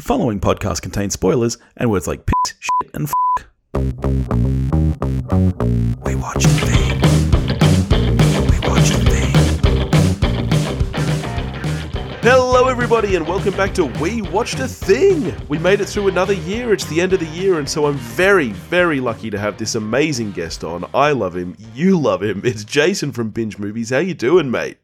The following podcast contains spoilers and words like piss, shit, and fuck. We watch the thing. We watch the thing. Hello, everybody, and welcome back to We Watched a Thing. We made it through another year. It's the end of the year, and so I'm very, very lucky to have this amazing guest on. I love him. You love him. It's Jason from Binge Movies. How you doing, mate?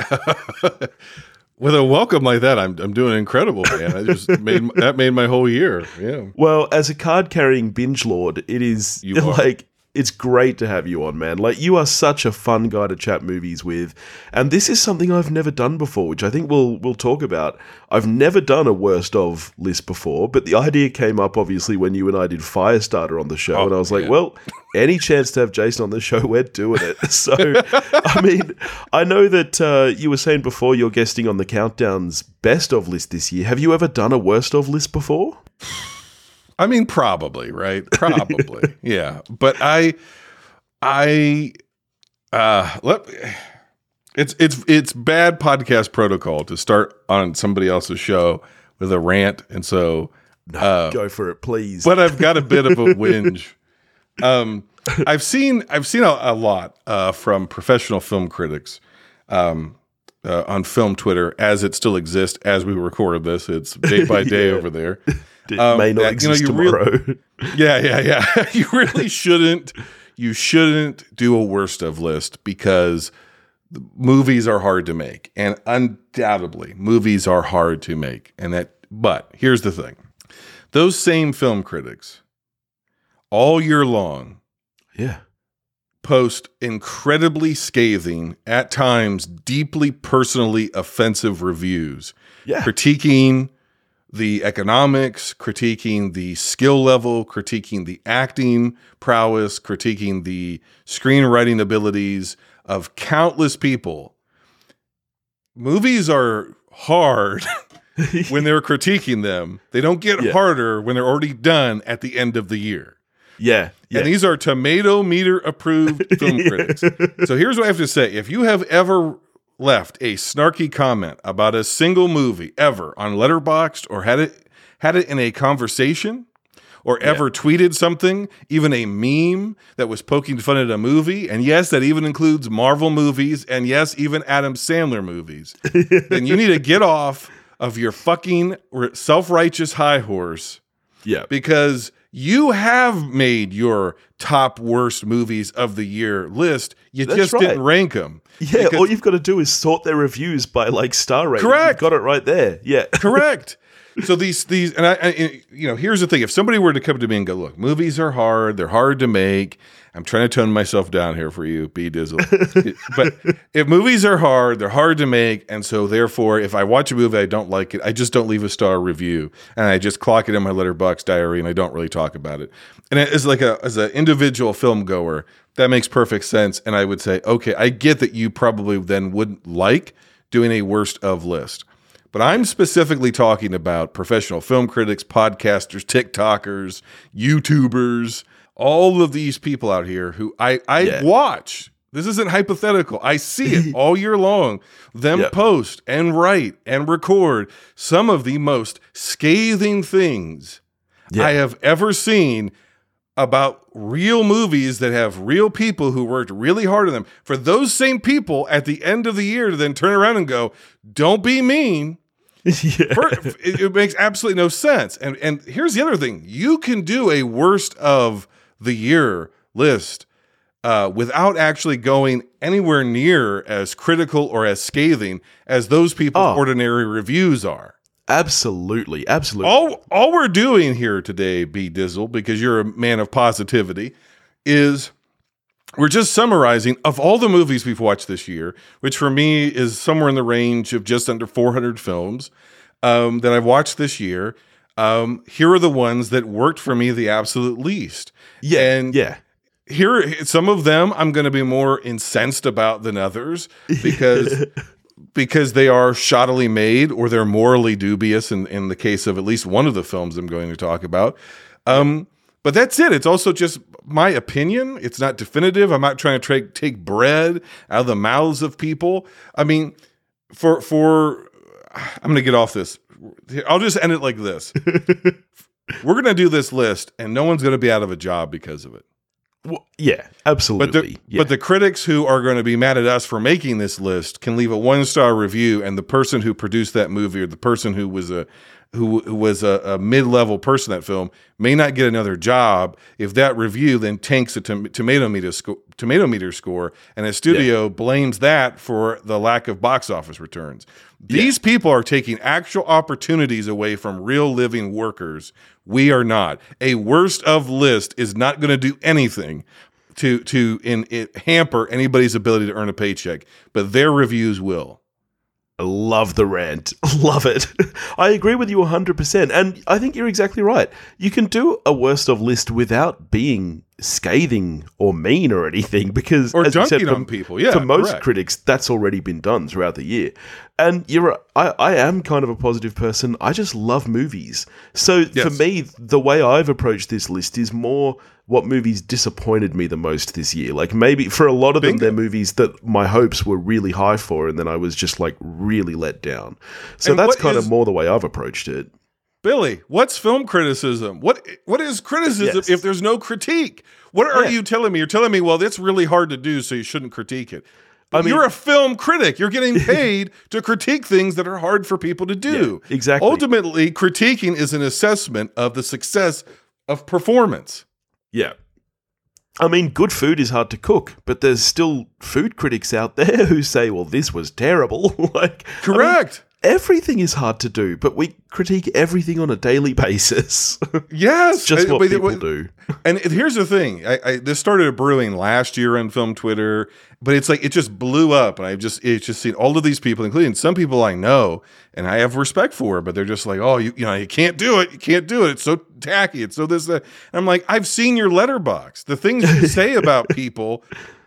With a welcome like that, I'm I'm doing incredible, man. I just made that made my whole year. Yeah. Well, as a card carrying binge lord, it is You like it's great to have you on, man. Like you are such a fun guy to chat movies with, and this is something I've never done before, which I think we'll we'll talk about. I've never done a worst of list before, but the idea came up obviously when you and I did Firestarter on the show, Oh, and I was like, yeah. well, any chance to have Jason on the show, we're doing it. So, I mean, I know that uh, you were saying before you're guesting on the Countdown's best of list this year. Have you ever done a worst of list before? I mean, probably, right? Probably. yeah. But I I uh let it's it's it's bad podcast protocol to start on somebody else's show with a rant. And so uh Go for it, please. but I've got a bit of a whinge. Um, I've seen I've seen a, a lot uh, from professional film critics um, uh, on film Twitter as it still exists as we record this. It's day by day Yeah. over there. It um, may not that, you know, exist you really- tomorrow. Yeah, yeah, yeah. you really shouldn't. You shouldn't do a worst of list because movies are hard to make, and undoubtedly, movies are hard to make. And that, but here's the thing: those same film critics, all year long, yeah. post incredibly scathing, at times deeply personally offensive reviews Yeah. critiquing the economics, critiquing the skill level, critiquing the acting prowess, critiquing the screenwriting abilities of countless people. Movies are hard when they're critiquing them. They don't get Yeah. harder when they're already done at the end of the year. Yeah. Yeah. And these are tomato meter approved film critics. So here's what I have to say. If you have ever left a snarky comment about a single movie ever on Letterboxd or had it had it in a conversation? Or ever tweeted something, even a meme that was poking fun at a movie, and yes, that even includes Marvel movies, and yes, even Adam Sandler movies, then you need to get off of your fucking self-righteous high horse yeah. because you have made your top worst movies of the year list. You That's just right. didn't rank them. Yeah. All you've got to do is sort their reviews by like star rating. Correct. You've got it right there. Yeah. Correct. So these these and I, I you know here's the thing: if somebody were to come to me and go, "Look, movies are hard. They're hard to make." I'm trying to tone myself down here for you, B Dizzle. but if movies are hard, they're hard to make, and so therefore, if I watch a movie I don't like it, I just don't leave a star review, and I just clock it in my Letterboxd diary, and I don't really talk about it. And as like a as an individual film goer, that makes perfect sense. And I would say, okay, I get that you probably then wouldn't like doing a worst of list. But I'm specifically talking about professional film critics, podcasters, TikTokers, YouTubers, all of these people out here who I, I Yeah. watch. This isn't hypothetical. I see it all year long. Them Yep. post and write and record some of the most scathing things Yeah. I have ever seen about real movies that have real people who worked really hard on them. For those same people at the end of the year to then turn around and go, "Don't be mean." yeah. It, it makes absolutely no sense. And and here's the other thing: you can do a worst of the year list uh, without actually going anywhere near as critical or as scathing as those people's Oh. ordinary reviews are. Absolutely. Absolutely. All all we're doing here today, B Dizzle, because you're a man of positivity, is we're just summarizing of all the movies we've watched this year, which for me is somewhere in the range of just under 400 films um, that I've watched this year. Um, here are the ones that worked for me the absolute least. yeah. and- yeah. Here, some of them I'm going to be more incensed about than others because because they are shoddily made or they're morally dubious in, in the case of at least one of the films I'm going to talk about. Um, but that's it. It's also just my opinion. It's not definitive. I'm not trying to tra- take bread out of the mouths of people. I mean, for for I'm going to get off this I'll just end it like this. We're going to do this list, and no one's going to be out of a job because of it. Well, yeah, But absolutely. the, yeah. but the critics who are going to be mad at us for making this list can leave a one star review, and the person who produced that movie or the person who was a who, who was a, a mid level person in that film may not get another job if that review then tanks a tom- tomato meter sco- tomato meter score, and a studio blames that for the lack of box office returns. These people are taking actual opportunities away from real living workers. We are not. A worst of list is not going to do anything to to in it hamper anybody's ability to earn a paycheck, but their reviews will. Love the rant. Love it. I agree with you 100%. And I think you're exactly right. You can do a worst of list without being scathing or mean or anything because Or as you said, dunking for- people. Yeah, for most correct. critics that's already been done throughout the year. And you're I, I am kind of a positive person. I just love movies. So for me the way i've approached this list is more what movies disappointed me the most this year. Like maybe for a lot of them they're movies that my hopes were really high for and then i was just like really let down. So And that's kind is- of more the way i've approached it Billy, what's film criticism? What what is criticism Yes. if there's no critique? What are Yeah. you telling me? You're telling me, well, that's really hard to do, so you shouldn't critique it. I mean- You're a film critic. You're getting paid to critique things that are hard for people to do. Yeah, exactly. Ultimately, critiquing is an assessment of the success of performance. Yeah. I mean, good food is hard to cook, but there's still food critics out there who say, well, this was terrible. like, I mean, Correct. Everything is hard to do, but we critique everything on a daily basis. yes. Just what but- people but- do. And here's the thing: I, I this started brewing last year on film Twitter, but it's like it just blew up, and I've just it's just seen all of these people, including some people I know, and I have respect for, but they're just like, oh, you you know, you can't do it, you can't do it. It's so tacky. It's so this. That. And I'm like, I've seen your Letterboxd. The things you say about people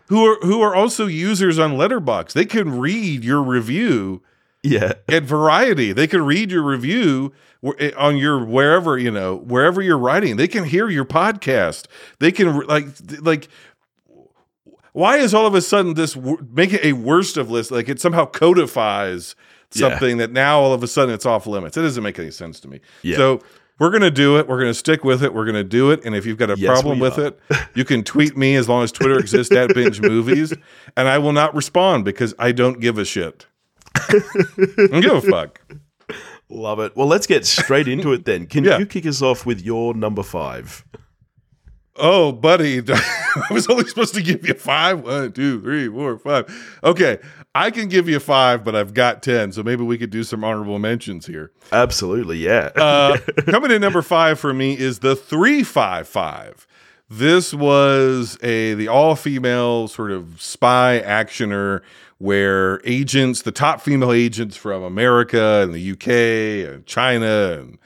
who are who are also users on Letterboxd, they can read your review Yeah. at Variety. They can read your review eh, on your wherever you know wherever you're writing. They can hear your podcast. They can like like. Why is all of a sudden this make it a worst of list? Like it somehow codifies Yeah. something that now all of a sudden it's off limits. It doesn't make any sense to me. Yeah. So we're gonna do it. We're gonna stick with it. We're gonna do it. And if you've got a Yes, problem with are. it, you can tweet me as long as Twitter exists at binge movies, and I will not respond because I don't give a shit. Don't give a fuck. Love it. Well, let's get straight into it then. Can Yeah. you kick us off with your number five? Oh, buddy, I was only supposed to give you five. One, two, three, four, five. Okay, I can give you five, but I've got ten, so maybe we could do some honorable mentions here. Absolutely, yeah. Uh, coming in number five for me is the three five five. This was a the all female sort of spy actioner where agents, the top female agents from America and the UK and China and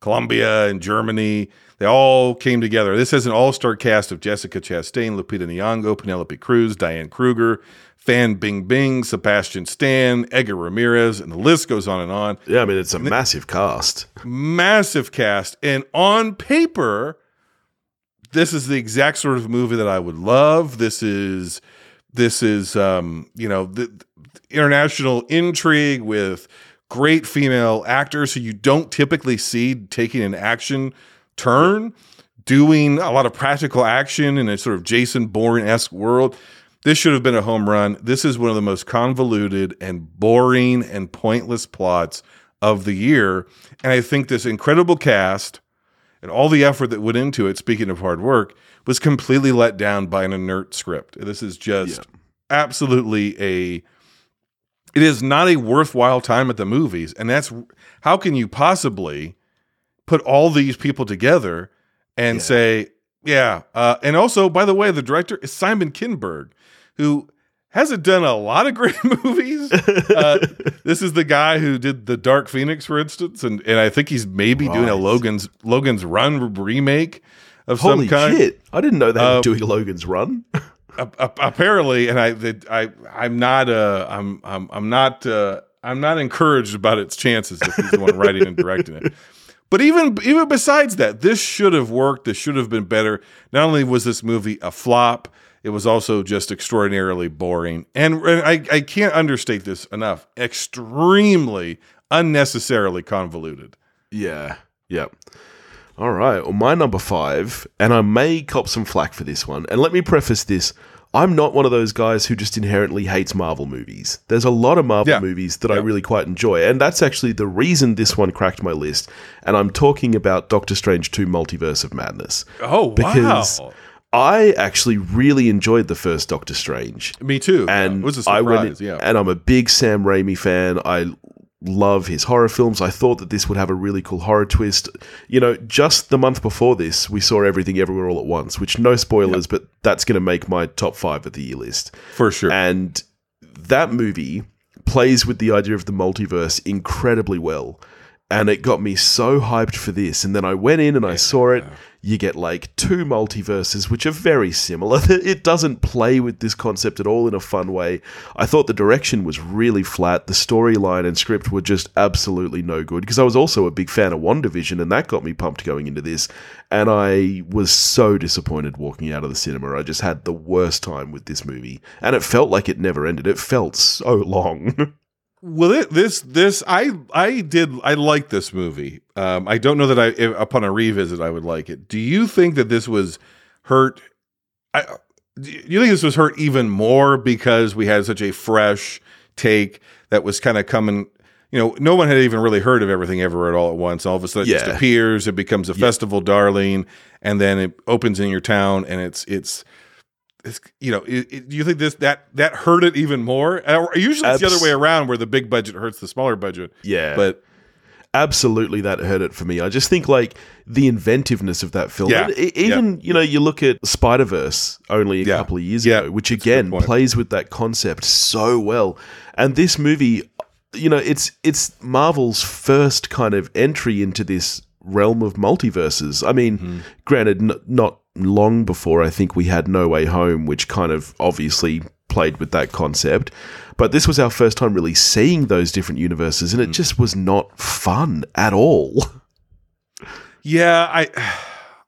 Colombia and Germany, they all came together. This has an all star cast of Jessica Chastain, Lupita Nyong'o, Penelope Cruz, Diane Kruger, Fan Bing Bing, Sebastian Stan, Edgar Ramirez, and the list goes on and on yeah, I mean, it's a massive cast. massive cast and on paper this is the exact sort of movie that i would love this is this is um you know the, the international intrigue with great female actors who you don't typically see taking an action turn doing a lot of practical action in a sort of jason bourne-esque world this should have been a home run this is one of the most convoluted and boring and pointless plots of the year. And I think this incredible cast and all the effort that went into it, speaking of hard work, was completely let down by an inert script. This is just absolutely a it is not a worthwhile time at the movies. And that's how can you possibly put all these people together and Yeah. say, yeah. Uh, and also, by the way, the director is Simon Kinberg, who hasn't done a lot of great movies. Uh, this is the guy who did the Dark Phoenix, for instance, and, and I think he's maybe doing a Logan's Logan's Run remake of Holy some kind. shit! I didn't know they Uh, were doing Logan's Run. Apparently, and I, I, I'm not, uh, I'm, I'm, I'm not, uh, I'm not encouraged about its chances if he's the one writing and directing it. But even, even besides that, this should have worked. This should have been better. Not only was this movie a flop, it was also just extraordinarily boring. And, and I, I can't understate this enough. Extremely unnecessarily convoluted. Yeah. Yeah. All right. Well, my number five, and I may cop some flack for this one. And let me preface this I'm not one of those guys who just inherently hates Marvel movies. There's a lot of Marvel Yeah. movies that I really quite enjoy. And that's actually the reason this one cracked my list. And I'm talking about Doctor Strange 2 Multiverse of Madness. Oh Because wow! I actually really enjoyed the first Doctor Strange. Me too. and it was a I surprise. went in- yeah. and I'm a big Sam Raimi fan. I love his horror films. I thought that this would have a really cool horror twist. You know, just the month before this, we saw Everything Everywhere All at Once, which no spoilers, but that's going to make my top five of the year list. For sure. And that movie plays with the idea of the multiverse incredibly well. And it got me so hyped for this. And then I went in and I saw it. You get like two multiverses, which are very similar. It doesn't play with this concept at all in a fun way. I thought the direction was really flat. The storyline and script were just absolutely no good because I was also a big fan of WandaVision and that got me pumped going into this. And I was so disappointed walking out of the cinema. I just had the worst time with this movie. And it felt like it never ended. It felt so long. Well, it, this this I I did I like this movie. Um, I don't know that I if, upon a revisit I would like it. Do you think that this was hurt? I do you think this was hurt even more because we had such a fresh take that was kind of coming? You know, no one had even really heard of everything ever at all at once. All of a sudden, it just appears. It becomes a festival darling, and then it opens in your town, and it's it's. It's, you know, it, it- do you think this that that hurt it even more? Usually it's the other way around, where the big budget hurts the smaller budget. yeah. But absolutely that hurt it for me. I just think like the inventiveness of that film. Yeah. E- even you know you look at Spider Verse only a Yeah. couple of years Yeah. ago, which That's again plays with that concept so well. And this movie, you know, it's it's Marvel's first kind of entry into this realm of multiverses. I mean, Mm-hmm. granted, n- not long before I think we had No Way Home, which kind of obviously played with that concept. But this was our first time really seeing those different universes, and it Mm. just was not fun at all. yeah, I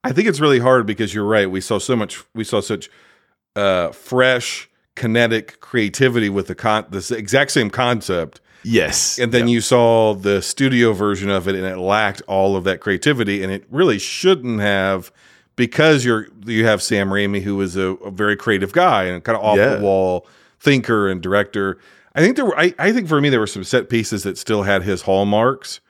I think it's really hard because you're right. We saw so much. We saw such uh, fresh, kinetic creativity with the con this exact same concept, Yes. and then you saw the studio version of it, and it lacked all of that creativity, and it really shouldn't have. Because you're you have Sam Raimi, who is a, a very creative guy and kind of off Yeah. the wall thinker and director. I think there were. I, I think for me there were some set pieces that still had his hallmarks.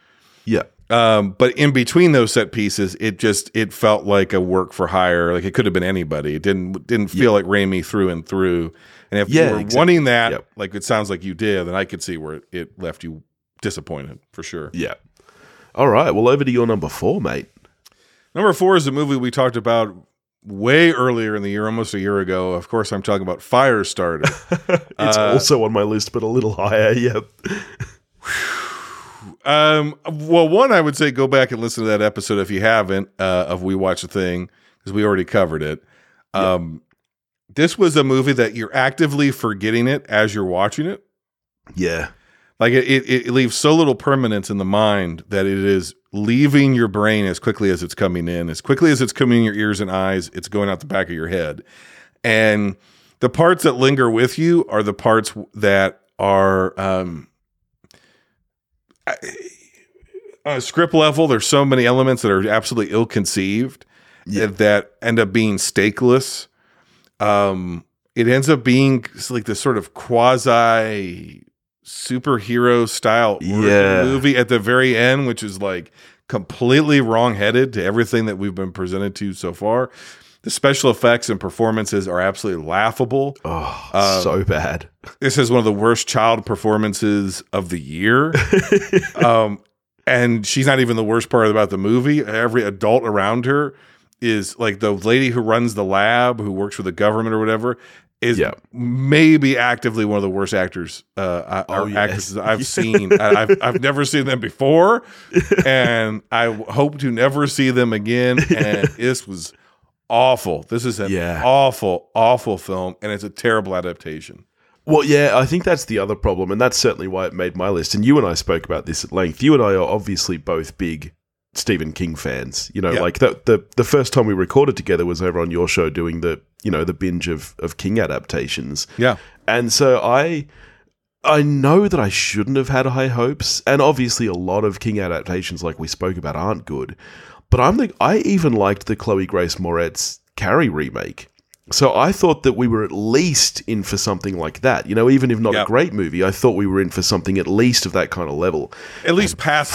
yeah. Um, but in between those set pieces, it just it felt like a work for hire. Like it could have been anybody. It didn't didn't feel like Raimi through and through. And if Yeah, you were exactly. wanting that, Yep. like it sounds like you did, then I could see where it left you disappointed for sure. Yeah. All right. Well, over to your number four, mate. Number four is a movie we talked about way earlier in the year, almost a year ago. Of course, I'm talking about Firestarter. It's Uh, also on my list, but a little higher. Yep. Um, well, one, I would say go back and listen to that episode if you haven't uh, of We Watch a Thing because we already covered it. Um, this was a movie that you're actively forgetting it as you're watching it. Yeah. Like it, it, it leaves so little permanence in the mind that it is leaving your brain as quickly as it's coming in, as quickly as it's coming in your ears and eyes. It's going out the back of your head, and the parts that linger with you are the parts that are um, on a script level. There's so many elements that are absolutely ill conceived Yeah. that end up being stakeless. Um, it ends up being like this sort of quasi superhero style Yeah. movie at the very end, which is like completely wrong-headed to everything that we've been presented to so far. The special effects and performances are absolutely laughable. Oh, Um, so bad. This is one of the worst child performances of the year. um, and she's not even the worst part about the movie. Every adult around her is like the lady who runs the lab, who works for the government or whatever, is Yeah. maybe actively one of the worst actors, uh, Oh, or yes. actresses I've seen. I- I've, I've never seen them before, and I hope to never see them again. And this was awful. This is an Yeah. awful, awful film, and it's a terrible adaptation. Well, yeah, I think that's the other problem, and that's certainly why it made my list. And you and I spoke about this at length. You and I are obviously both big Stephen King fans. You know, Yeah. like the, the the first time we recorded together was over on your show doing the you know the binge of of King adaptations. Yeah. And so I I know that I shouldn't have had high hopes, and obviously a lot of King adaptations, like we spoke about, aren't good. But I'm the, I even liked the Chloe Grace Moretz Carrie remake. So I thought that we were at least in for something like that. You know, even if not Yep. a great movie, I thought we were in for something at least of that kind of level. At least pass.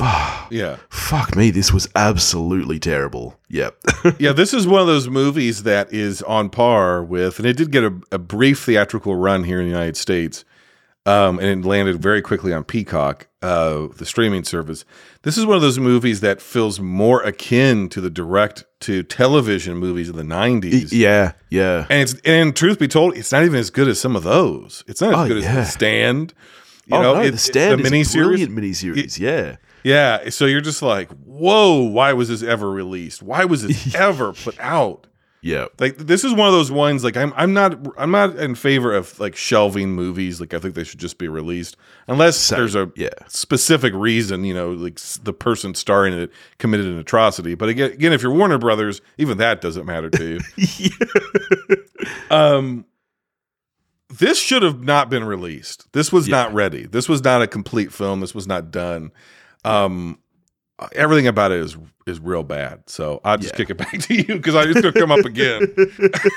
yeah. Fuck me, this was absolutely terrible. Yep. Yeah, this is one of those movies that is on par with, and it did get a, a brief theatrical run here in the United States, um, and it landed very quickly on Peacock, uh, the streaming service. This is one of those movies that feels more akin to the direct to television movies of the '90s. yeah, yeah. And it's and truth be told, it's not even as good as some of those. It's not as Oh, good as. The Stand. You oh know, no, it- the stand the is a miniseries. brilliant miniseries. Yeah. Yeah, so you're just like, whoa, why was this ever released? Why was this ever put out? Yeah. Like this is one of those ones like I'm I'm not I'm not in favor of like shelving movies. Like I think they should just be released unless Same, there's a yeah. specific reason, you know, like the person starring it committed an atrocity. But again, again, if you're Warner Brothers, even that doesn't matter to you. um this should have not been released. This was Yeah. not ready. This was not a complete film. This was not done. Um everything about it is is real bad. So I'll just Yeah. kick it back to you because I just gonna come up again.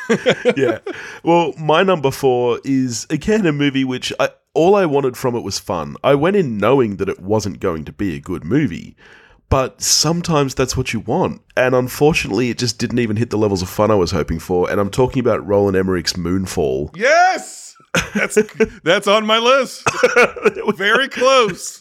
yeah. Well, my number four is again a movie which I, all I wanted from it was fun. I went in knowing that it wasn't going to be a good movie, but sometimes that's what you want. And unfortunately, it just didn't even hit the levels of fun I was hoping for. And I'm talking about Roland Emmerich's Moonfall. Yes, that's that's on my list. Very close.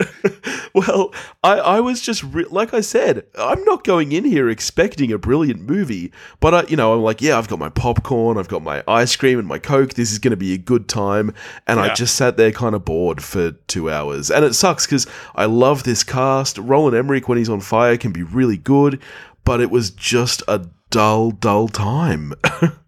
Well, I, I was just re- like I said, I'm not going in here expecting a brilliant movie, but I, you know, I'm like, yeah, I've got my popcorn, I've got my ice cream and my coke. This is going to be a good time, and I just sat there kind of bored for two hours, and it sucks because I love this cast. Roland Emmerich, when he's on fire, can be really good, but it was just a dull, dull time.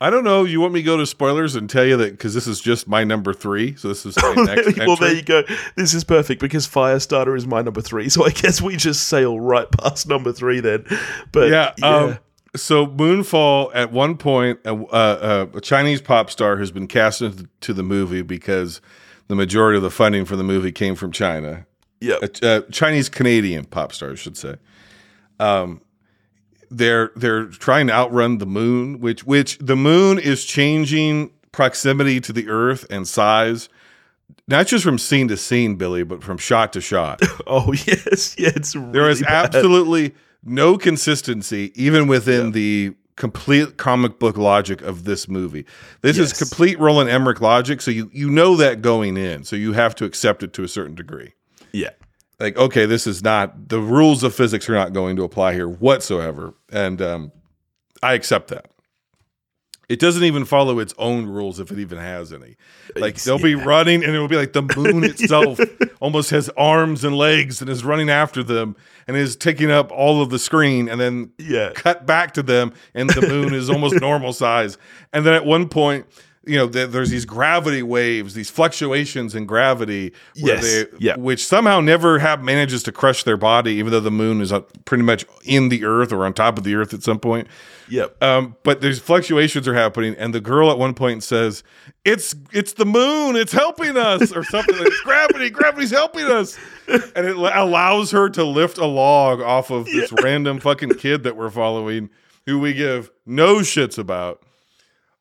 I don't know. You want me to go to spoilers and tell you that because this is just my number three. So this is my next well, there you go. This is perfect because Firestarter is my number three, so I guess we just sail right past number three then. But yeah. Um, so Moonfall, at one point, a, uh, uh, a Chinese pop star has been cast into to the movie because the majority of the funding for the movie came from China. yeah, a, a Chinese Canadian pop star, I should say. Um, they're they're trying to outrun the moon, which which the moon is changing proximity to the Earth and size, not just from scene to scene, Billy, but from shot to shot. Oh yes, yeah, it's really There is bad. absolutely no consistency, even within the complete comic book logic of this movie. This is complete Roland Emmerich logic, so you you know that going in, so you have to accept it to a certain degree yeah, like okay this is not the rules of physics are not going to apply here whatsoever. And um, i accept that. It doesn't even follow its own rules if it even has any. Like they'll be running and it will be like the moon itself almost has arms and legs and is running after them and is taking up all of the screen and then yeah, cut back to them and the moon is almost normal size. And then at one point you know th- there's these gravity waves these fluctuations in gravity where Yes. they, Yeah. which somehow never have manages to crush their body even though the moon is uh, pretty much in the earth or on top of the earth at some point yep. um, but there's fluctuations are happening, and the girl at one point says, "It's it's the moon, it's helping us," or something. like It's gravity, gravity's helping us, and it l- allows her to lift a log off of this random fucking kid that we're following, who we give no shits about.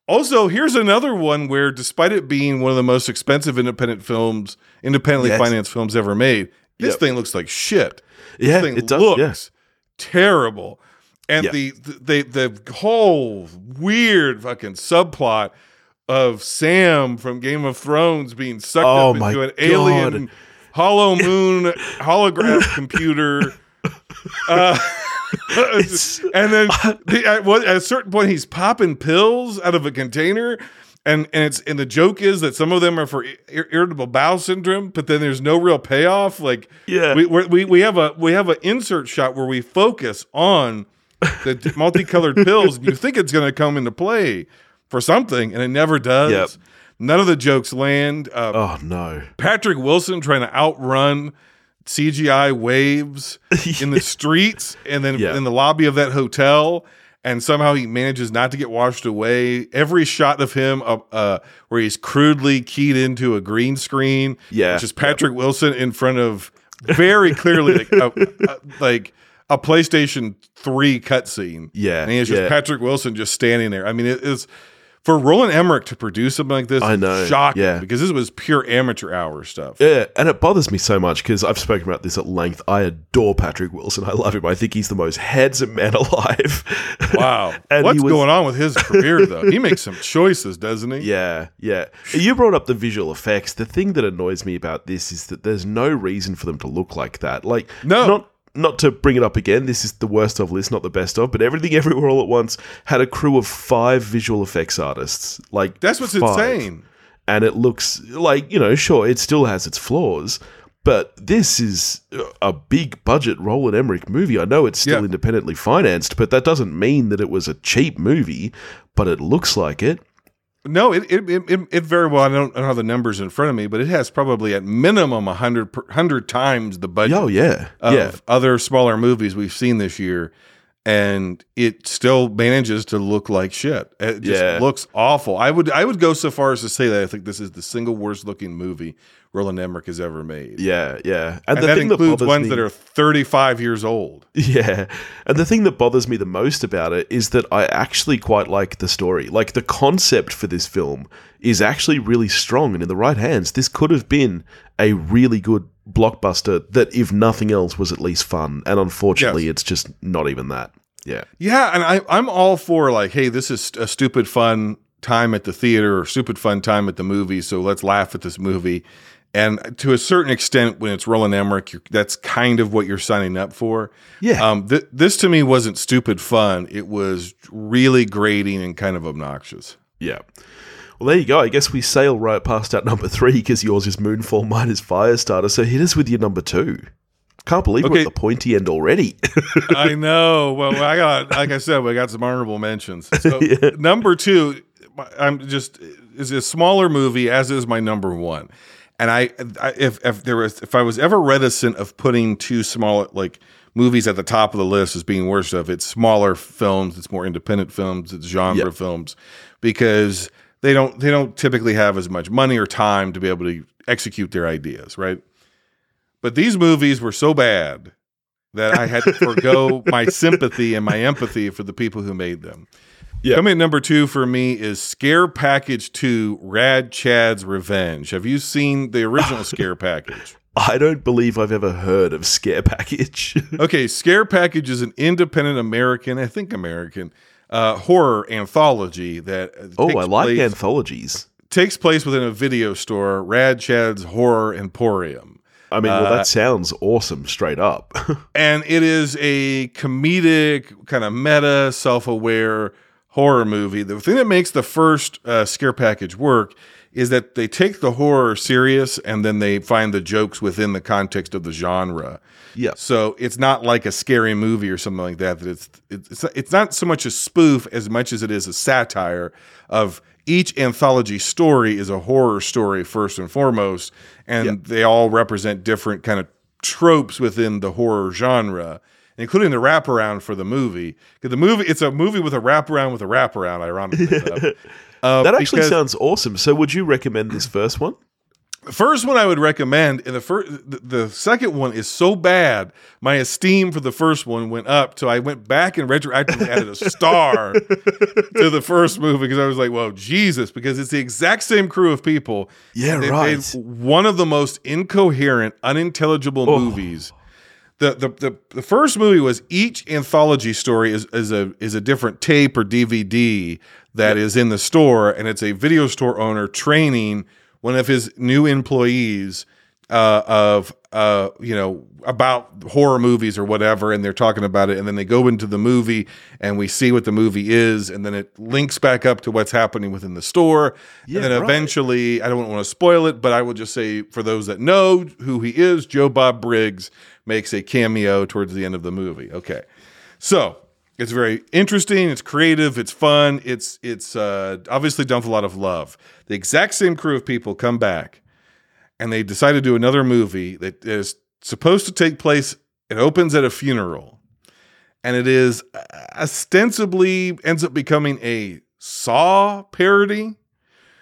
Also, here's another one where, despite it being one of the most expensive independent films, independently Yes. financed films ever made, this Yep. thing looks like shit. This Yeah, thing it does, looks yeah. terrible. And Yeah. the, the the whole weird fucking subplot of Sam from Game of Thrones being sucked Oh up into an alien hollow moon holograph computer. Uh, and then the, at, at a certain point, he's popping pills out of a container. And, and it's and the joke is that some of them are for ir- irritable bowel syndrome, but then there's no real payoff. Like Yeah. we we're- we we have a we have an insert shot where we focus on the multicolored pills, and you think it's going to come into play for something, and it never does. Yep. None of the jokes land. Uh, Oh no. Patrick Wilson trying to outrun CGI waves in the streets and then Yeah. in the lobby of that hotel. and somehow he manages not to get washed away. Every shot of him, uh, uh, where he's crudely keyed into a green screen, Yeah. which is Patrick Wilson in front of very clearly like a, a- like a PlayStation Three cutscene. Yeah, and he's just yeah. Patrick Wilson just standing there. I mean, it is for Roland Emmerich to produce something like this. I know, shocking yeah. because this was pure amateur hour stuff. Yeah, and it bothers me so much because I've spoken about this at length. I adore Patrick Wilson. I love him. I think he's the most handsome man alive. Wow, what's was- going on with his career though? He makes some choices, doesn't he? Yeah, yeah. You brought up the visual effects. The thing that annoys me about this is that there's no reason for them to look like that. Like, No. not not to bring it up again. This is the worst of list, not the best of. But everything, everywhere, all at once had a crew of five visual effects artists. Like That's what's five. insane. and it looks like you know sure it still has its flaws but this is a big budget Roland Emmerich movie. I know it's still Yeah. independently financed, but that doesn't mean that it was a cheap movie, but it looks like it. No, it it, it, it- very well. I don't, I don't have the numbers in front of me, but it has probably at minimum a hundred hundred times the budget Oh yeah. of yeah. other smaller movies we've seen this year, and it still manages to look like shit. It just Yeah. looks awful. I would I would go so far as to say that I think this is the single worst looking movie Roland Emmerich has ever made. Yeah, yeah. And, the that thing includes bothers ones me- that are 35 years old. Yeah. And the thing that bothers me the most about it is that I actually quite like the story. Like the concept for this film is actually really strong and in the right hands this could have been a really good blockbuster that if nothing else was at least fun and unfortunately Yes. it's just not even that. Yeah. Yeah, and I, I'm all for like, hey, this is a stupid fun time at the theater or stupid fun time at the movie, so let's laugh at this movie. And to a certain extent, when it's Roland Emmerich, you're, that's kind of what you're signing up for. Yeah. Um, th- this to me wasn't stupid fun; it was really grating and kind of obnoxious. Yeah. Well, there you go. I guess we sail right past that number three because yours is Moonfall, mine is Firestarter. So hit us with your number two. Can't believe we're at the pointy end already. I know. Well, I got, like I said, we got some honorable mentions. So Yeah. number two, I'm just is a smaller movie, as is my number one. And I, I if if there was if I was ever reticent of putting two small like movies at the top of the list as being worst of, it's smaller films, it's more independent films, it's genre Yeah. films, because they don't they don't typically have as much money or time to be able to execute their ideas, right? But these movies were so bad that I had to forego my sympathy and my empathy for the people who made them. Yeah. Coming number two for me is Scare Package 2 Rad Chad's Revenge. Have you seen the original Scare Package? I don't believe I've ever heard of Scare Package. Okay, Scare Package is an independent American, I think American, uh, horror anthology that uh, oh, takes I like place, anthologies. takes place within a video store, Rad Chad's Horror Emporium. I mean, well, Uh, that sounds awesome straight up. and it is a comedic, kind of meta, self-aware horror movie. The thing that makes the first uh, scare package work is that they take the horror serious, and then they find the jokes within the context of the genre. yeah. So it's not like a scary movie or something like that. That it's it's it's not so much a spoof as much as it is a satire of each anthology story is a horror story first and foremost, and they all represent different kind of tropes within the horror genre. Including the wraparound for the movie, because the movie it's a movie with a wraparound with a wraparound. Ironically. Uh, That actually because- sounds awesome. So, would you recommend this first one? the first one I would recommend, and the first, the, the second one is so bad, my esteem for the first one went up. So I went back and retroactively added a star to the first movie because I was like, "Well, Jesus!" Because it's the exact same crew of people. Yeah, They right. made one of the most incoherent, unintelligible Oh. movies. The, the the the first movie was each anthology story is, is a is a different tape or DVD that is in the store, and it's a video store owner training one of his new employees uh, of uh, you know about horror movies or whatever, and they're talking about it, and then they go into the movie, and we see what the movie is, and then it links back up to what's happening within the store, Yeah, and then right. eventually, I don't want to spoil it, but I will just say for those that know who he is, Joe Bob Briggs makes a cameo towards the end of the movie. Okay, so it's very interesting. It's creative. It's fun. It's it's uh, obviously done with a lot of love. The exact same crew of people come back, and they decide to do another movie that is supposed to take place. It opens at a funeral, and it is uh, ostensibly ends up becoming a Saw parody.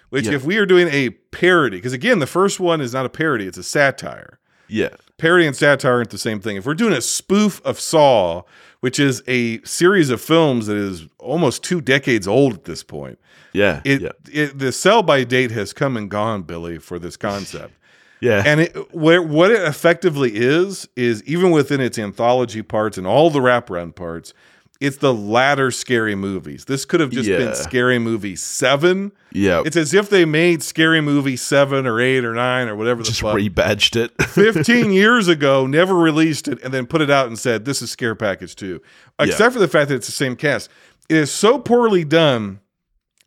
Which, Yeah. if we are doing a parody, because again, the first one is not a parody; it's a satire Yeah. parody and satire aren't the same thing. If we're doing a spoof of Saw, which is a series of films that is almost two decades old at this point, Yeah. it, yeah. it the sell by date has come and gone, Billy, for this concept. Yeah. and it, where, what it effectively is is even within its anthology parts and all the wraparound parts, it's the latter scary movies. This could have just Yeah. been Scary Movie Seven. yeah. It's as if they made Scary Movie Seven or Eight or Nine or whatever the just fuck. rebadged it. 15 years ago, never released it, and then put it out and said, This is Scare Package 2. Except for the fact that it's the same cast. It is so poorly done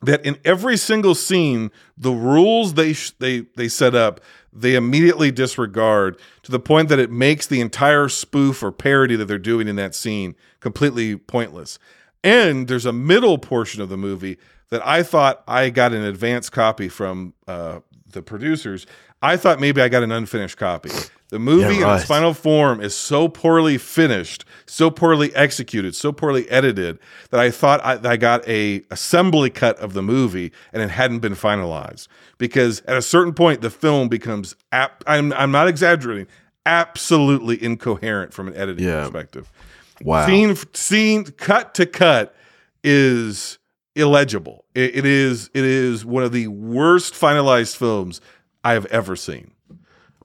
that in every single scene, the rules they, sh- they, they set up, they immediately disregard to the point that it makes the entire spoof or parody that they're doing in that scene completely pointless. And there's a middle portion of the movie that I thought I got an advance copy from uh, the producers. I thought maybe I got an unfinished copy. The movie Yeah, in its final form is so poorly finished, so poorly executed, so poorly edited that I thought I, I got a assembly cut of the movie and it hadn't been finalized. Because at a certain point, the film becomes, ap- I'm, I'm not exaggerating, absolutely incoherent from an editing Yeah. perspective wow. scene scene cut to cut is illegible. It, it is it is one of the worst finalized films I have ever seen.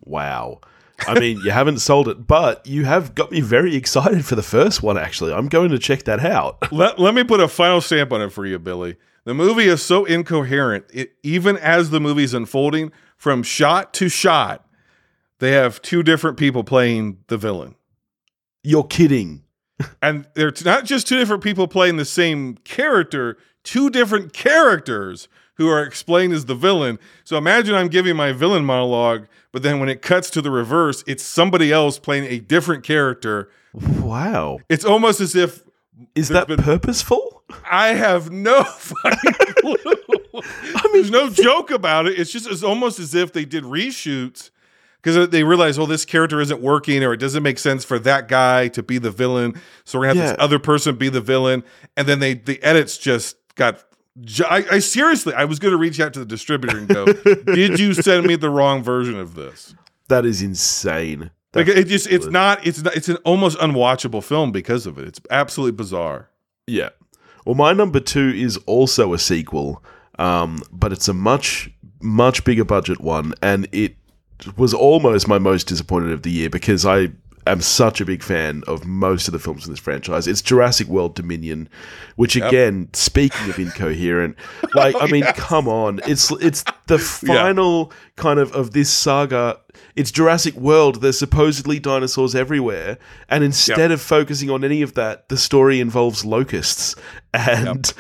Wow. I mean, you haven't sold it, but you have got me very excited for the first one, actually. I'm going to check that out. Let, let me put a final stamp on it for you, Billy. The movie is so incoherent. It, even as the movie's unfolding, from shot to shot, they have two different people playing the villain. You're kidding. And they're not just two different people playing the same character, two different characters who are explained as the villain. So imagine I'm giving my villain monologue, but then when it cuts to the reverse, it's somebody else playing a different character. Wow. It's almost as if Is that been- purposeful? I have no fucking clue. I mean, There's no joke about it. It's just it's almost as if they did reshoots because they realize, well, this character isn't working, or it doesn't make sense for that guy to be the villain. So we're gonna have Yeah. this other person be the villain, and then they the edits just got. I, I seriously, I was gonna reach out to the distributor and go, "Did you send me the wrong version of this?" that is insane. Like it just, it's not, it's not, it's an almost unwatchable film because of it. It's absolutely bizarre. Yeah. Well, my number two is also a sequel, um, but it's a much, much bigger budget one, and it was almost my most disappointed of the year because I am such a big fan of most of the films in this franchise. It's Jurassic World Dominion, which again, speaking of incoherent, like I oh, mean, come on, it's it's the final kind of of this saga. It's Jurassic World. There's supposedly dinosaurs everywhere, and instead of focusing on any of that, the story involves locusts. And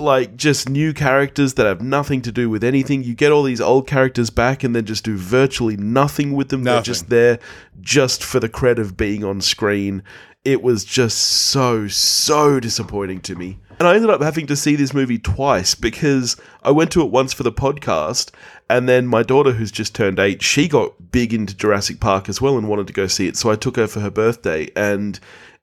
like just new characters that have nothing to do with anything. You get all these old characters back, and then just do virtually nothing with them. They're just there just for the cred of being on screen. It was just so so disappointing to me. And I ended up having to see this movie twice because I went to it once for the podcast, and then my daughter, who's just turned eight, she got big into Jurassic Park as well and wanted to go see it. So I took her for her birthday. And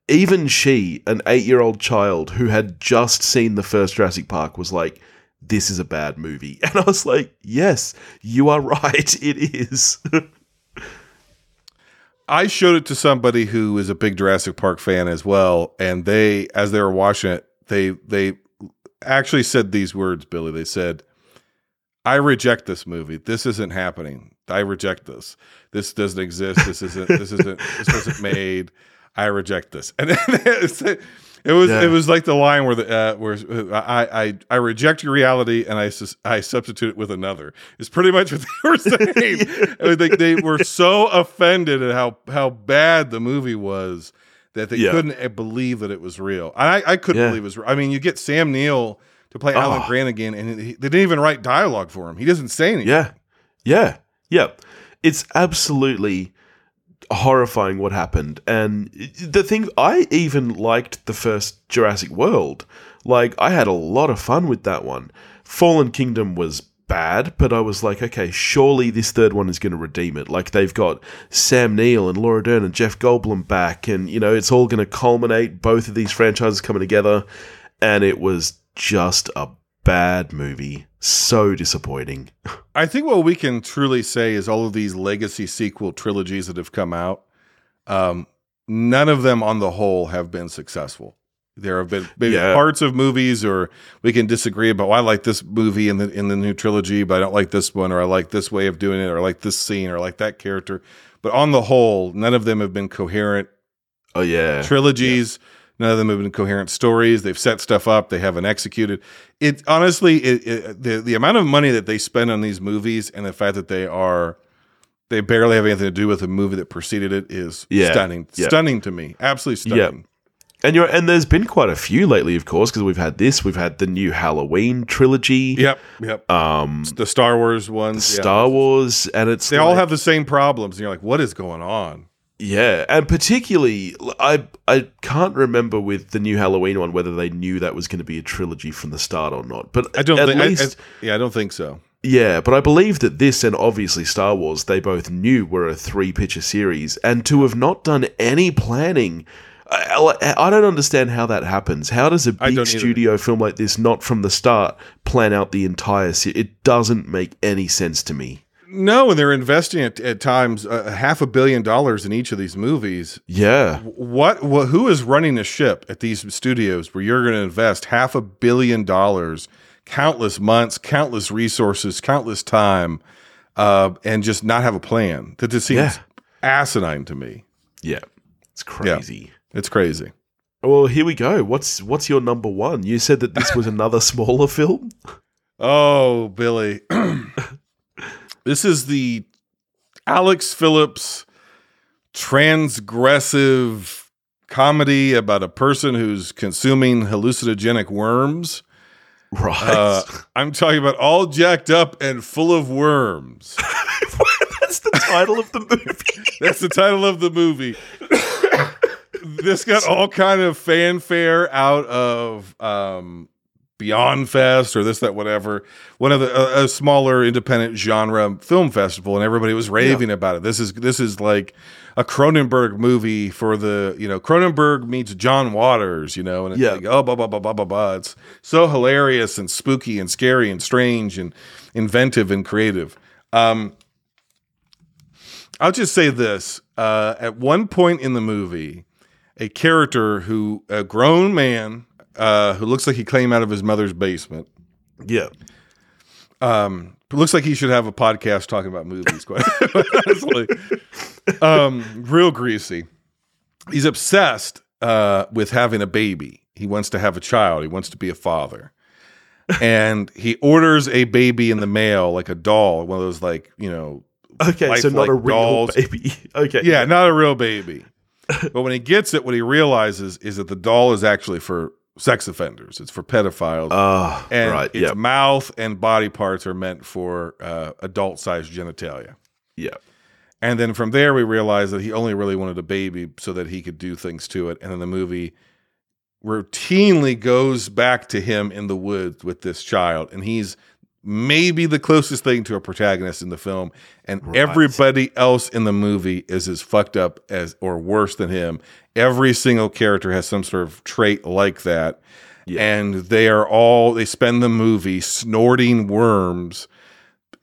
even she, an eight year old child who had just seen the first Jurassic Park, was like, This is a bad movie. And I was like, Yes, you are right. It is. I showed it to somebody who is a big Jurassic Park fan as well, and they, as they were watching it, they they actually said these words, Billy. They said, "I reject this movie. This isn't happening. I reject this. This doesn't exist. This isn't. This isn't. This wasn't made. I reject this." And it was Yeah. it was like the line where the uh, where I, I I reject your reality and I I substitute it with another. It's pretty much what they were saying. Mean, they, they were so offended at how how bad the movie was that they Yeah. couldn't uh, believe that it was real. I, I couldn't Yeah. believe it was real. I mean, you get Sam Neill to play Alan Oh. Grant again, and he, they didn't even write dialogue for him. He doesn't say anything. Yeah. Yeah. Yeah. It's absolutely horrifying what happened. And the thing, I even liked the first Jurassic World. Like, I had a lot of fun with that one. Fallen Kingdom was bad, but I was like, okay, surely this third one is going to redeem it. Like they've got Sam Neill and Laura Dern and Jeff Goldblum back, and you know it's all going to culminate. Both of these franchises coming together, and it was just a bad movie. So disappointing. I think what we can truly say is all of these legacy sequel trilogies that have come out, um, none of them on the whole have been successful. There have been maybe Yeah. parts of movies, or we can disagree about. Well, I like this movie in the in the new trilogy, but I don't like this one, or I like this way of doing it, or I like this scene, or I like that character. But on the whole, none of them have been coherent Oh yeah, trilogies. None of them have been coherent stories. They've set stuff up. They haven't executed. It honestly, it, it, the the amount of money that they spend on these movies and the fact that they are they barely have anything to do with the movie that preceded it is Yeah. stunning, Yeah. stunning to me. Absolutely Yeah. stunning. and you're and there's been quite a few lately, of course, because we've had this, we've had the new Halloween trilogy, Yep, yep. um, the Star Wars ones, yeah. Star Wars, and it's They all have the same problems, and you're like, what is going on? Yeah, and particularly, I I can't remember with the new Halloween one whether they knew that was going to be a trilogy from the start or not. But I don't at think. Least, I, yeah, I don't think so. yeah. But I believe that this and obviously Star Wars, they both knew were a three picture series, and to have not done any planning. I, I I don't understand how that happens. How does a big don't either. studio film like this not from the start plan out the entire series? It doesn't make any sense to me. No, and they're investing at, at times uh, half a billion dollars in each of these movies. Yeah, What, what who is running the ship at these studios where you're going to invest half a billion dollars, countless months, countless resources, countless time, uh, and just not have a plan? That just seems Yeah. asinine to me. yeah, it's crazy. It's crazy. Well, here we go. What's what's your number one? You said that this was another smaller film. Oh, Billy. this is the Alex Phillips transgressive comedy about a person who's consuming hallucinogenic worms. Right. Uh, I'm talking about all jacked up and full of worms. That's the title of the movie. That's the title of the movie. this got all kind of fanfare out of um, Beyond Fest or this, that, whatever. One of the a, a smaller independent genre film festival, and everybody was raving about it. This is this is like a Cronenberg movie for the you know Cronenberg meets John Waters, you know, and it's Yeah. like oh blah blah blah blah blah blah. It's so hilarious and spooky and scary and strange and inventive and creative. Um, I'll just say this: uh, at one point in the movie, a character who, a grown man, uh, who looks like he came out of his mother's basement, yeah. um, looks like he should have a podcast talking about movies. Quite honestly, um, real greasy. He's obsessed uh, with having a baby. He wants to have a child. He wants to be a father. and he orders a baby in the mail, like a doll, one of those like you know Okay, so not a real dolls. baby. Okay. Yeah, not a real baby. but when he gets it, what he realizes is that the doll is actually for sex offenders. It's for pedophiles. Oh, and right. its Yeah. mouth and body parts are meant for uh, adult sized genitalia. Yeah. And then from there, we realize that he only really wanted a baby so that he could do things to it. And then the movie routinely goes back to him in the woods with this child. And he's maybe the closest thing to a protagonist in the film. And Right. everybody else in the movie is as fucked up as or worse than him. Every single character has some sort of trait like that. Yeah. And they are all, they spend the movie snorting worms,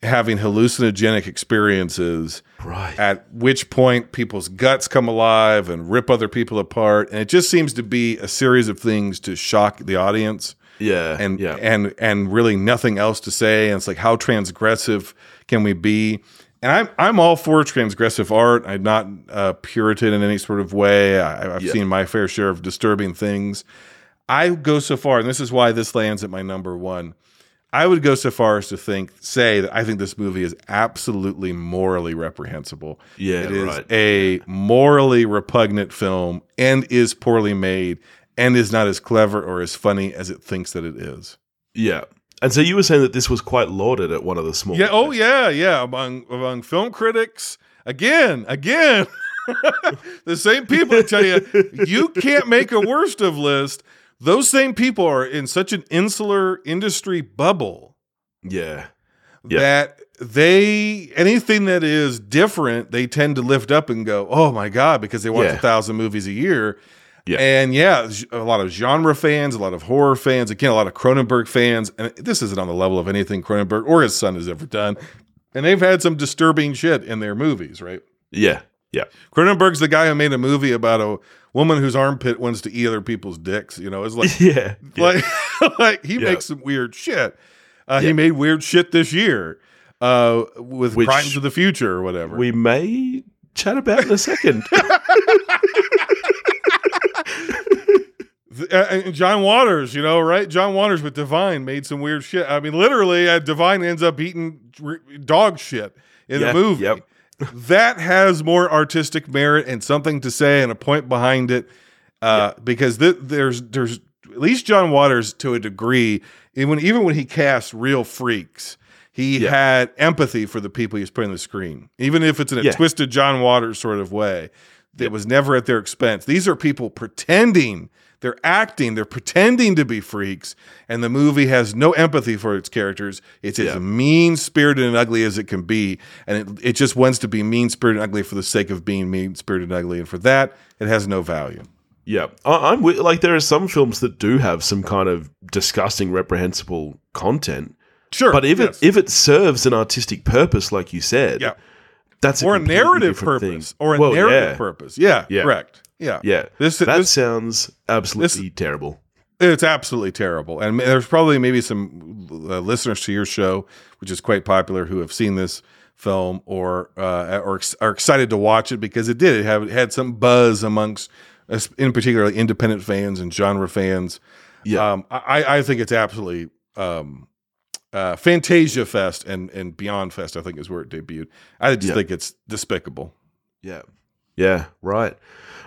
having hallucinogenic experiences Right. at which point people's guts come alive and rip other people apart and it just seems to be a series of things to shock the audience Yeah. and yeah. and and really nothing else to say and it's like how transgressive can we be and I'm I'm all for transgressive art. I'm not uh, Puritan in any sort of way. I, I've Yeah. seen my fair share of disturbing things. I go so far, and this is why this lands at my number one. I would go so far as to think, say that I think this movie is absolutely morally reprehensible. Yeah, it is right. a morally repugnant film and is poorly made and is not as clever or as funny as it thinks that it is. yeah. And so you were saying that this was quite lauded at one of the small. Yeah. Oh, yeah. Yeah. Among among film critics, again, again, the same people that tell you you can't make a worst of list. Those same people are in such an insular industry bubble Yeah. Yeah. that they anything that is different, they tend to lift up and go, "Oh my god!" Because they watch Yeah. a thousand movies a year. Yeah. And yeah, a lot of genre fans, a lot of horror fans, again, a lot of Cronenberg fans. And this isn't on the level of anything Cronenberg or his son has ever done. And they've had some disturbing shit in their movies, right? Yeah. Yeah. Cronenberg's the guy who made a movie about a woman whose armpit wants to eat other people's dicks. You know, it's like, Yeah. yeah. like, like he Yeah. makes some weird shit. Uh, Yeah. He made weird shit this year uh, with Which Crimes of the Future or whatever. we may chat about in a second. Uh, and John Waters, you know, right? John Waters with Divine made some weird shit. I mean, literally, uh, Divine ends up eating dog shit in Yeah, the movie. yep. that has more artistic merit and something to say and a point behind it. Uh, Because th- there's there's at least John Waters to a degree. Even even when he cast real freaks, he had empathy for the people he was putting on the screen, even if it's in a Yeah. twisted John Waters sort of way. It was never at their expense. These are people pretending they're acting, they're pretending to be freaks, and the movie has no empathy for its characters. It's Yeah. as mean spirited and ugly as it can be, and it, it just wants to be mean spirited and ugly for the sake of being mean spirited and ugly, and for that, it has no value. Yeah, I, I'm with, like there are some films that do have some kind of disgusting, reprehensible content, Sure, but if yes. it if it serves an artistic purpose, like you said, Yeah. that's or a narrative purpose, thing. or a Well, narrative yeah. purpose, yeah, Yeah. correct, yeah, Yeah, This that this sounds absolutely terrible. It's absolutely terrible. And there's probably maybe some uh, listeners to your show, which is quite popular, who have seen this film or uh, or ex- are excited to watch it because it did. It, have, it had some buzz amongst, in particular, independent fans and genre fans. Yeah. Um, I, I think it's absolutely um, uh, Fantasia Fest and, and Beyond Fest, I think is where it debuted. I just Yeah. think it's despicable. Yeah. Yeah, right.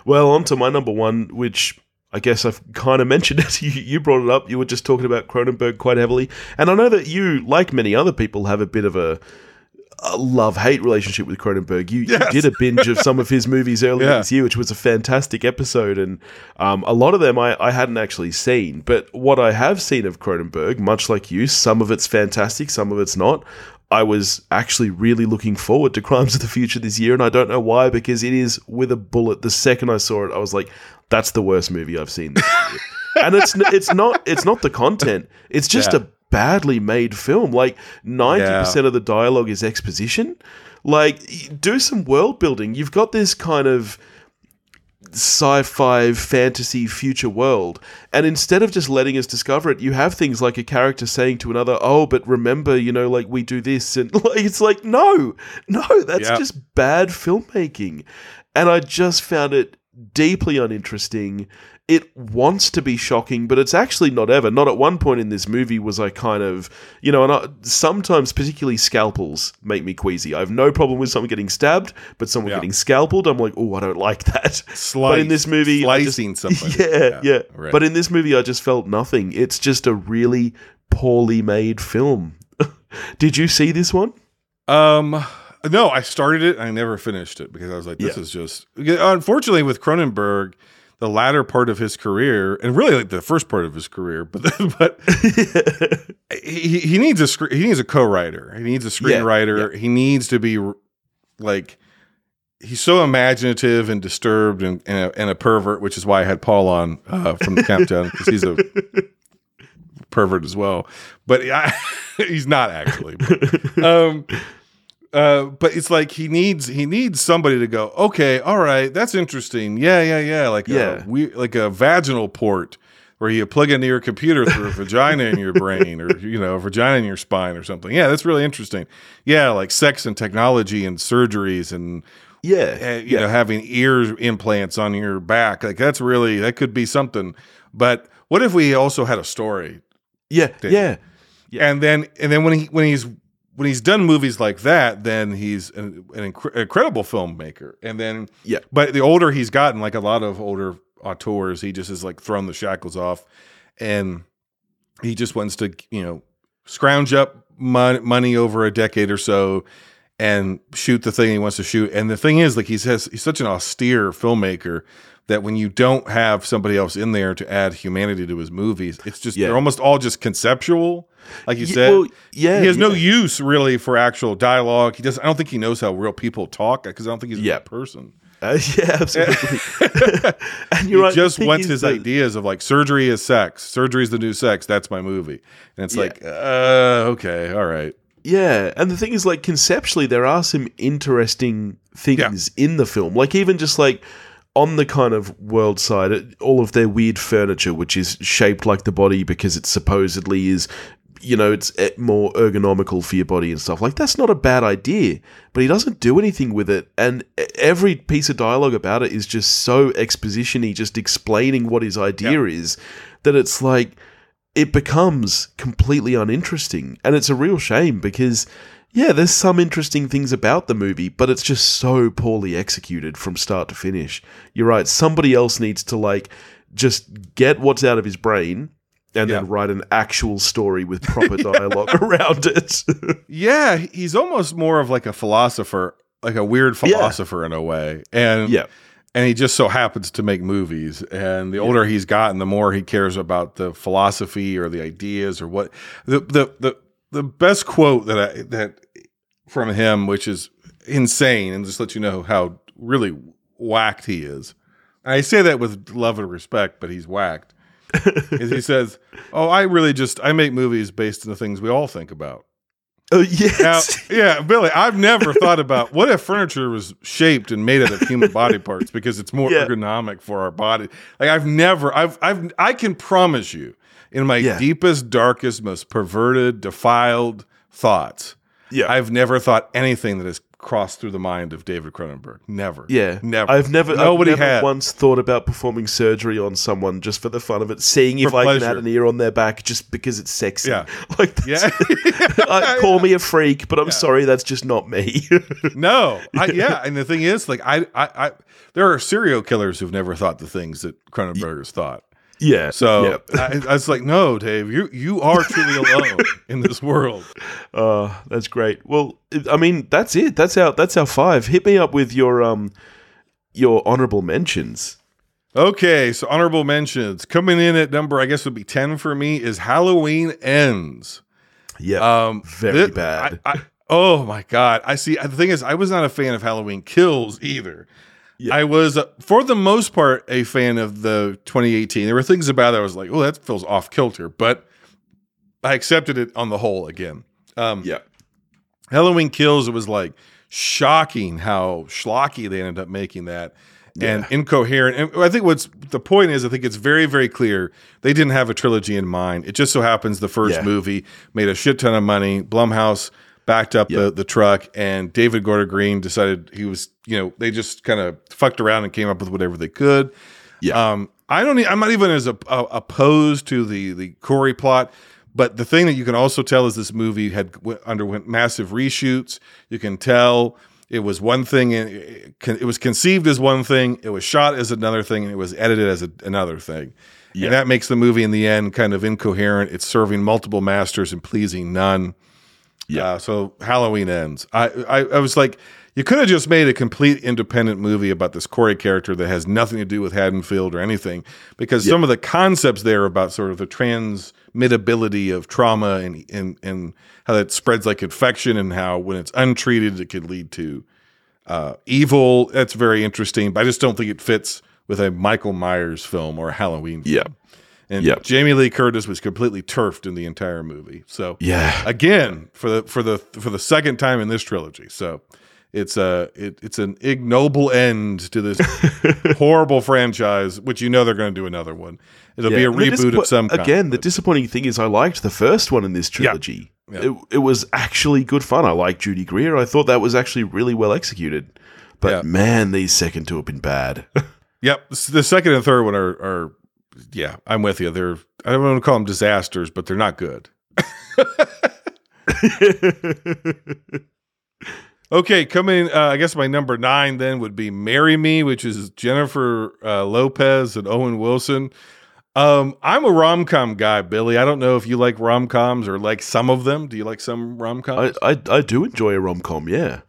Well, on to my number one, which I guess I've kind of mentioned it. You, you brought it up. You were just talking about Cronenberg quite heavily. And I know that you, like many other people, have a bit of a, a love hate relationship with Cronenberg. You, Yes. you did a binge of some of his movies earlier Yeah. this year, which was a fantastic episode. And um, a lot of them I, I hadn't actually seen. But what I have seen of Cronenberg, much like you, some of it's fantastic, some of it's not. I was actually really looking forward to Crimes of the Future this year, and I don't know why, because it is with a bullet. The second I saw it, I was like, "That's the worst movie I've seen." This year. and it's it's not it's not the content; it's just Yeah. a badly made film. Like ninety percent of the dialogue is exposition. Like, do some world building. You've got this kind of sci-fi fantasy future world and instead of just letting us discover it you have things like a character saying to another oh but remember you know like we do this and like it's like no no that's Yeah. just bad filmmaking and i just found it deeply uninteresting it wants to be shocking but it's actually not ever not at one point in this movie was i kind of you know and I, sometimes particularly scalpels make me queasy i have no problem with someone getting stabbed but someone Yeah. getting scalpeled i'm like oh i don't like that Slice, but in this movie, I just- slicing something. yeah, yeah. right. But in this movie, I just felt nothing. It's just a really poorly made film. Did you see this one? Um, no, I started it. I never finished it because I was like, this Yeah. is just. Unfortunately, with Cronenberg, the latter part of his career, and really like the first part of his career, but but he, he needs a he needs a co-writer. He needs a screenwriter. He needs to be like. He's so imaginative and disturbed and, and, a, and a pervert, which is why I had Paul on uh, from the Countdown because he's a pervert as well. But I, he's not actually. But, um, uh, but it's like he needs he needs somebody to go. Okay, all right, that's interesting. Yeah, yeah, yeah. Like Yeah. a we like a vaginal port where you plug into your computer through a vagina in your brain, or you know, a vagina in your spine, or something. Yeah, that's really interesting. Yeah, like sex and technology and surgeries and yeah, uh, you know having ear implants on your back. Like that's really that could be something. But what if we also had a story yeah, yeah, Yeah. and then and then when he when he's when he's done movies like that, then he's an, an incre- incredible filmmaker. And then Yeah. but the older he's gotten, like a lot of older auteurs, he just has like thrown the shackles off, and he just wants to you know scrounge up mon- money over a decade or so and shoot the thing he wants to shoot. And the thing is, like he says, he's such an austere filmmaker that when you don't have somebody else in there to add humanity to his movies, it's just Yeah. they're almost all just conceptual. Like you Ye- said, well, yeah, he has no use really for actual dialogue. He doesn't. I don't think he knows how real people talk because I don't think he's a Yeah. person. Uh, yeah, absolutely. and you're right. just wants his that- ideas of like surgery is sex, surgery is the new sex. That's my movie, and it's Yeah. like, uh, okay, all right, Yeah, and the thing is, like conceptually, there are some interesting things in the film. Like even just like on the kind of world side, all of their weird furniture, which is shaped like the body because it supposedly is, you know, it's eh, more ergonomical for your body and stuff. Like that's not a bad idea, but he doesn't do anything with it, and every piece of dialogue about it is just so expositiony, just explaining what his idea is, that it's like it becomes completely uninteresting. And it's a real shame because, yeah, there's some interesting things about the movie, but it's just so poorly executed from start to finish. You're right. Somebody else needs to, like, just get what's out of his brain and Yeah. then write an actual story with proper dialogue around it. yeah. He's almost more of like a philosopher, like a weird philosopher in a way, and yeah. and he just so happens to make movies. And the older he's gotten, the more he cares about the philosophy or the ideas or what the the the, the best quote that I that from him, which is insane, and just let you know how really whacked he is. And I say that with love and respect, but he's whacked. is he says, "Oh, I really just I make movies based on the things we all think about." Oh, Now, yes. yeah, Billy, I've never thought about what if furniture was shaped and made out of human body parts because it's more Yeah. ergonomic for our body. Like I've never, I've, I've, I can promise you, in my Yeah. deepest, darkest, most perverted, defiled thoughts, yeah. I've never thought anything that has crossed through the mind of David Cronenberg. Never. Yeah, never. I've never, Nobody I've never had. once thought about performing surgery on someone just for the fun of it, seeing if For I can add an ear on their back just because it's sexy. Yeah. like Yeah. I, call me a freak, but I'm sorry, that's just not me. No, I, yeah, and the thing is, like, I, I, I, there are serial killers who've never thought the things that Cronenberg's thought. Yeah. So yeah. I, I was like, no, Dave, you you are truly alone in this world. Uh, that's great. Well, I mean, that's it. That's our that's our five. Hit me up with your um your honorable mentions. Okay, so honorable mentions coming in at number, I guess would be ten for me is Halloween Ends. Yeah. Um, Very thi- bad. I, I, oh my god! I see. The thing is, I was not a fan of Halloween Kills either. Yeah. I was, uh, for the most part, a fan of the 2018. There were things about it I was like, oh, that feels off kilter, but I accepted it on the whole again. Um, yeah. Halloween Kills, it was like shocking how schlocky they ended up making that and Yeah. incoherent. And I think what's the point is, I think it's very, very clear they didn't have a trilogy in mind. It just so happens the first Yeah. movie made a shit ton of money. Blumhouse backed up Yeah. the, the truck, and David Gordon Green decided he was, you know, they just kind of fucked around and came up with whatever they could. Yeah. Um, I don't. I'm not even as a, a, uh, opposed to the the Corey plot, but the thing that you can also tell is this movie had w- underwent massive reshoots. You can tell it was one thing, and eh, eh, it, it was conceived as one thing, it was shot as another thing, and it was edited as a, another thing. Yeah. And that makes the movie in the end kind of incoherent. It's serving multiple masters and pleasing none. Yeah. Uh, so Halloween ends. I, I I was like, you could have just made a complete independent movie about this Corey character that has nothing to do with Haddonfield or anything, because some of the concepts there about sort of the transmittability of trauma and and and how that spreads like infection and how when it's untreated it could lead to uh, evil. That's very interesting, but I just don't think it fits with a Michael Myers film or a Halloween. Film. Yeah. And Yep. Jamie Lee Curtis was completely turfed in the entire movie. So Yeah. again for the for the for the second time in this trilogy. So it's a it, it's an ignoble end to this horrible franchise, which you know they're going to do another one. It'll be a And reboot disappo- of some kind. Again, the disappointing thing is I liked the first one in this trilogy. Yeah. It, it was actually good fun. I liked Judy Greer. I thought that was actually really well executed. But Yeah. man, these second two have been bad. Yep, the second and third one are are yeah, I'm with you. They're I don't want to call them disasters, but they're not good. Okay, coming. Uh, I guess my number nine then would be "Marry Me," which is Jennifer uh, Lopez and Owen Wilson. Um, I'm a rom com guy, Billy. I don't know if you like rom coms or like some of them. Do you like some rom I, coms? I I do enjoy a rom com. Yeah.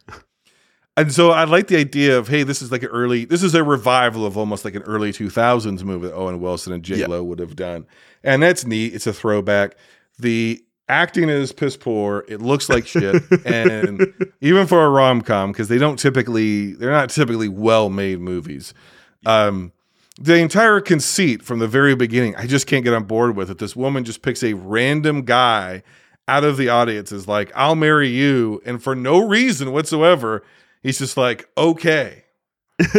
And so I like the idea of hey, this is like an early, this is a revival of almost like an early 2000s movie that Owen Wilson and J Lo would have done, and that's neat. It's a throwback. The acting is piss poor. It looks like shit, and even for a rom com, because they don't typically, they're not typically well made movies. Um, the entire conceit from the very beginning, I just can't get on board with it. This woman just picks a random guy out of the audience, is like, "I'll marry you," and for no reason whatsoever, he's just like, "Okay."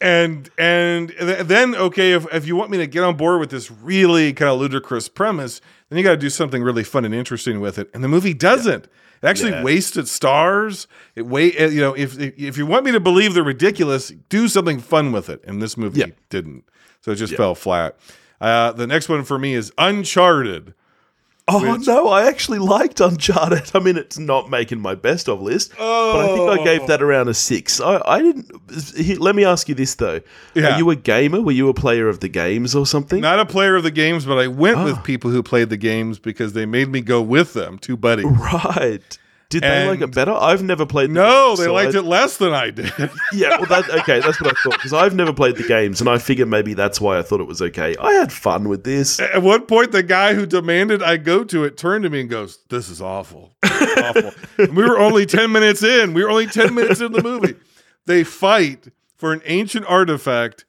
and and then okay if, if you want me to get on board with this really kind of ludicrous premise then you got to do something really fun and interesting with it. And the movie doesn't. It actually Yeah. wasted stars. It wait you know if if you want me to believe they're ridiculous do something fun with it. And this movie Yeah. didn't. So it just fell flat. Uh, the next one for me is uncharted Oh Which- no, I actually liked Uncharted. I mean, it's not making my best of list, but I think I gave that around a six. I, I didn't. Here, let me ask you this though: Yeah. Are you a gamer? Were you a player of the games or something? not a player of the games but i went Ah. with people who played the games because they made me go with them two buddies Right. Did they like it better? I've never played. The no games, they so liked I- it less than i did Yeah, well, that, okay, that's what I thought because I've never played the games, and I figured maybe that's why I thought it was okay. I had fun with this. At one point, the guy who demanded I go to it turned to me and goes, "This is awful, is awful." And we were only ten minutes in. We were only ten minutes in the movie. They fight for an ancient artifact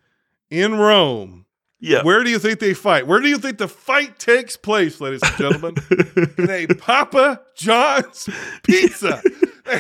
in Rome. Yeah, Where do you think they fight? Where do you think the fight takes place, ladies and gentlemen? in a Papa John's pizza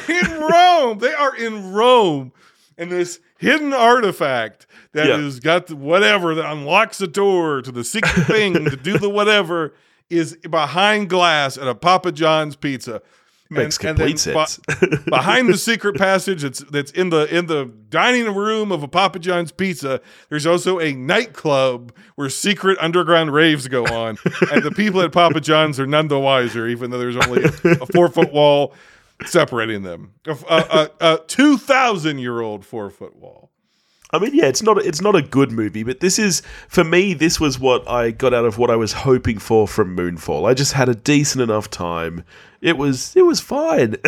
in Rome. They are in Rome, and this hidden artifact that Yeah. has got the whatever that unlocks the door to the secret thing to do the whatever is behind glass at a Papa John's pizza. Makes And- and complete be- sense. behind the secret passage that's that's in the in the dining room of a Papa John's pizza, there's also a nightclub where secret underground raves go on, and the people at Papa John's are none the wiser, even though there's only a, a four foot wall separating them, a, a, a, a two thousand year old four foot wall. I mean, yeah, it's not it's not a good movie, but this is for me. This was what I got out of what I was hoping for from Moonfall. I just had a decent enough time. It was it was fine.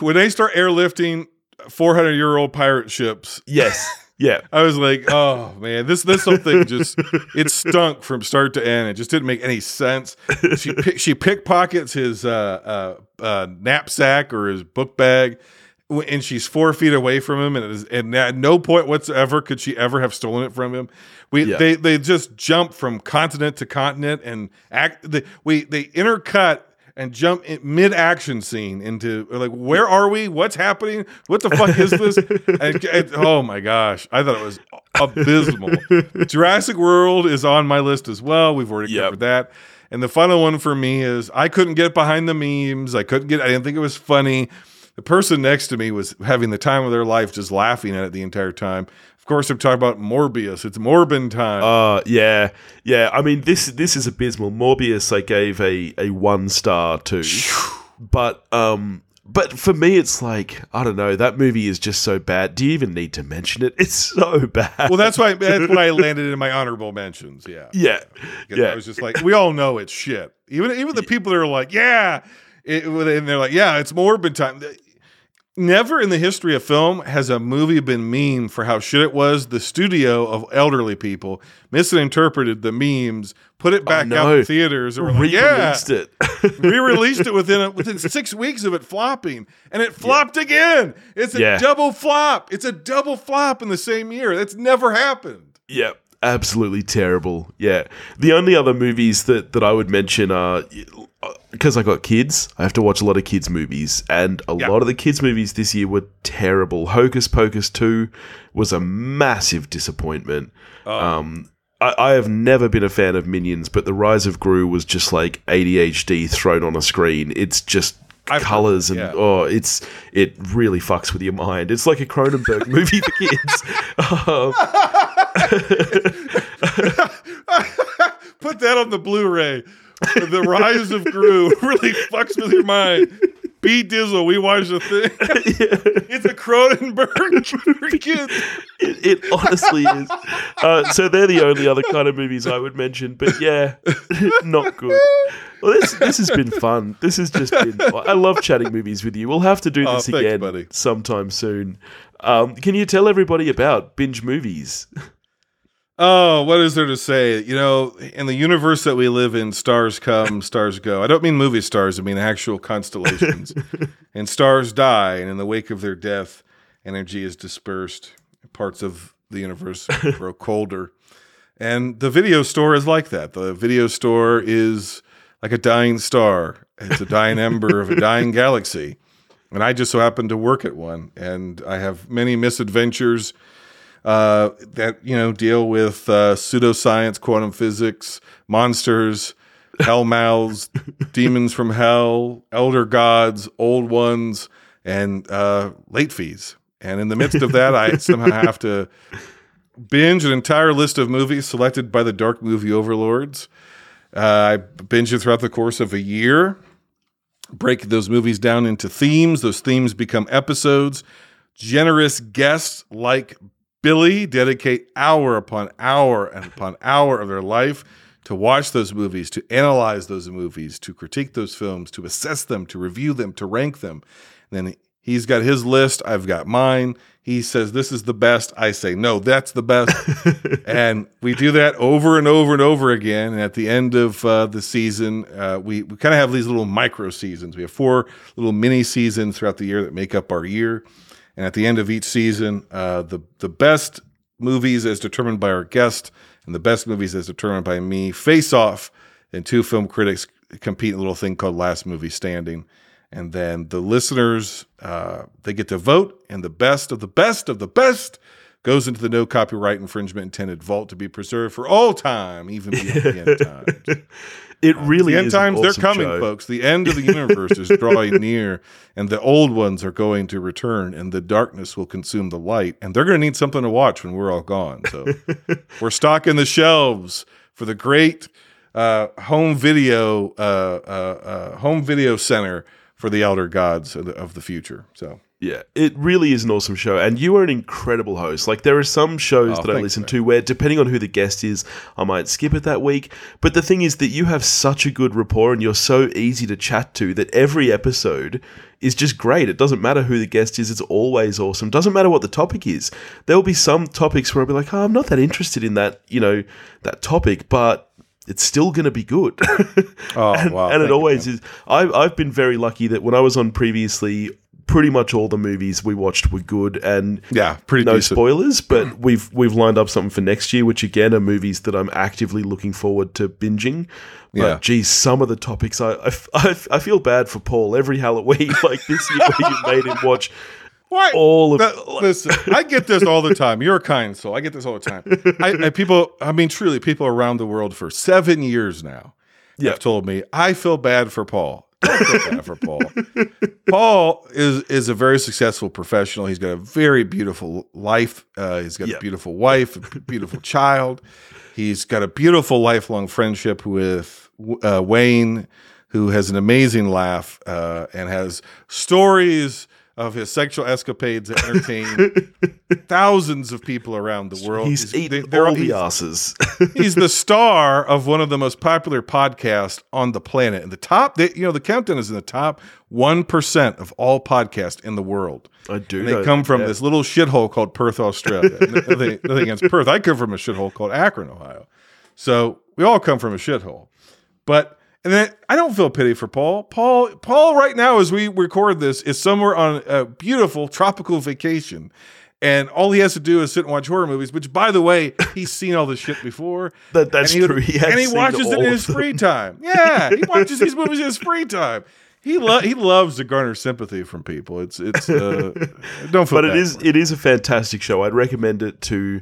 When they start airlifting four hundred year old pirate ships, yes, yeah, I was like, oh man, this this whole thing just it stunk from start to end. It just didn't make any sense. She she pickpockets his uh, uh, uh, knapsack or his book bag, and she's four feet away from him, and it is, and at no point whatsoever could she ever have stolen it from him. We Yeah. they they just jump from continent to continent and act. The, we they intercut and jump in mid action scene into like where are we? What's happening? What the fuck is this? and, and- oh my gosh, I thought it was abysmal. Jurassic World is on my list as well. We've already Yep. covered that. And the final one for me is I couldn't get behind the memes. I couldn't get. I didn't think it was funny. The person next to me was having the time of their life, just laughing at it the entire time. Of course, I'm talking about Morbius. It's Morbin time. uh, yeah, yeah. I mean, this this is abysmal. Morbius, I gave a a one star to, but um. But for me, it's like I don't know. That movie is just so bad. Do you even need to mention it? It's so bad. well, that's why that's why I landed in my honorable mentions. Yeah. yeah, yeah. I was just like, we all know it's shit. Even even the people that are like, yeah, it, and they're like, yeah, it's Morbin time. Never in the history of film has a movie been meme for how shit it was. The studio of elderly people misinterpreted the memes, put it oh, back out no. in theaters, and like, yeah, it. re-released it within a, within six weeks of it flopping, and it flopped again. It's a Yeah. double flop. It's a double flop in the same year. That's never happened. Yeah, absolutely terrible. Yeah, the only other movies that that I would mention are because I got kids. I have to watch a lot of kids movies, and a Yeah. lot of the kids movies this year were terrible. Hocus Pocus two was a massive disappointment. Oh. Um, I, I have never been a fan of Minions, but The Rise of Gru was just like ADHD thrown on a screen. It's just I've heard, colors and yeah. oh it's it really fucks with your mind it's like a cronenberg movie for kids um, Put that on the Blu-ray. The Rise of Gru really fucks with your mind. B Dizzle, we watched the thing. It's a Cronenberg for kids. it, it honestly is uh, so they're the only other kind of movies i would mention but yeah not good Well, this this has been fun. This has just been. Fun. I love chatting movies with you. We'll have to do Oh, this thanks, again sometime soon. Um, can you tell everybody about binge movies? Oh, what is there to say? You know, in the universe that we live in, stars come, stars go. I don't mean movie stars, I mean actual constellations. and stars die, and in the wake of their death, energy is dispersed. Parts of the universe grow colder. And the video store is like that. The video store is like a dying star, it's a dying ember of a dying galaxy. And I just so happen to work at one, and I have many misadventures uh, that you know deal with uh, pseudoscience, quantum physics, monsters, hell mouths, demons from hell, elder gods, old ones, and uh, late fees. And in the midst of that, I somehow have to binge an entire list of movies selected by the dark movie overlords. Uh, I binge it throughout the course of a year. Break those movies down into themes. Those themes become episodes. Generous guests like Billy dedicate hour upon hour and upon hour of their life to watch those movies, to analyze those movies, to critique those films, to assess them, to review them, to rank them. And then he's got his list, I've got mine. He says this is the best. I say no, that's the best. and we do that over and over and over again. And at the end of uh, the season, uh, we, we kind of have these little micro seasons. We have four little mini seasons throughout the year that make up our year. And at the end of each season, uh, the the best movies as determined by our guest and the best movies as determined by me face off, and two film critics compete in a little thing called Last Movie Standing. And then the listeners uh, they get to vote, and the best of the best of the best goes into the no copyright infringement intended vault to be preserved for all time, even beyond the end times. It really The end times, they're coming, show. folks. The end of the universe is drawing near, and the old ones are going to return, and the darkness will consume the light. And they're going to need something to watch when we're all gone. So we're stocking the shelves for the great uh, home video, uh, uh, uh, home video center for the elder gods of the, of the future. So Yeah, it really is an awesome show, and you are an incredible host. Like there are some shows Oh, that I listen man. to where, depending on who the guest is, I might skip it that week. But the thing is that you have such a good rapport, and you're so easy to chat to that every episode is just great. It doesn't matter who the guest is; it's always awesome. Doesn't matter what the topic is. There will be some topics where I'll be like, "Oh, I'm not that interested in that," you know, that topic, but it's still going to be good. Oh, and, wow. and it you, always is. I've, I've been very lucky that when I was on previously, pretty much all the movies we watched were good and yeah, pretty no decent. spoilers. But we've we've lined up something for next year, which again are movies that I'm actively looking forward to binging. But Yeah. geez, some of the topics I I I feel bad for Paul every Halloween like this year where you made him watch Why? all of That- listen, I get this all the time. You're a kind soul. I get this all the time. I, I people, I mean, truly, people around the world for seven years now Yeah. have told me I feel bad for Paul. Don't feel bad for Paul. Paul is is a very successful professional. He's got a very beautiful life. Uh, he's got Yeah. a beautiful wife, a beautiful child. He's got a beautiful lifelong friendship with uh, Wayne, who has an amazing laugh uh, and has stories of his sexual escapades that entertain thousands of people around the world. he's eaten they- they're- all the asses. he's the star of one of the most popular podcasts on the planet. And the top, they, you know, the countdown is in the top 1% of all podcasts in the world. I do. And they come from this little shithole called Perth, Australia. nothing, nothing against Perth. I come from a shithole called Akron, Ohio. So we all come from a shithole. But and then I don't feel pity for Paul. Paul, Paul, right now as we record this, is somewhere on a beautiful tropical vacation. And all he has to do is sit and watch horror movies, which, by the way, he's seen all this shit before. That- that's and he, true. He and he watches it in his free time. Yeah, he watches these movies in his free time. He lo- he loves to garner sympathy from people. It's it's uh, don't but it is it is a fantastic show. I'd recommend it to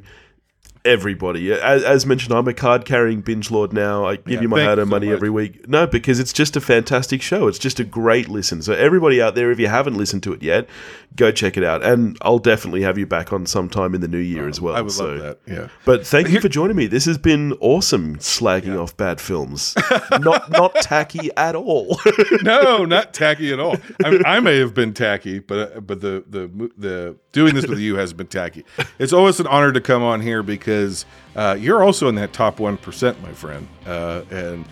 everybody. As, as mentioned, I'm a card carrying binge lord now. I give Yeah, you my hard earned money much. every week. No, because it's just a fantastic show. It's just a great listen. So everybody out there, if you haven't listened to it yet, go check it out. And I'll definitely have you back on sometime in the new year as well. I would so. love that. Yeah. But thank you for joining me. This has been awesome slagging off bad films. not not tacky at all. no, not tacky at all. I, mean, I may have been tacky, but uh, but the the the doing this with you has been tacky. It's always an honor to come on here because uh, you're also in that top one percent, my friend, uh, and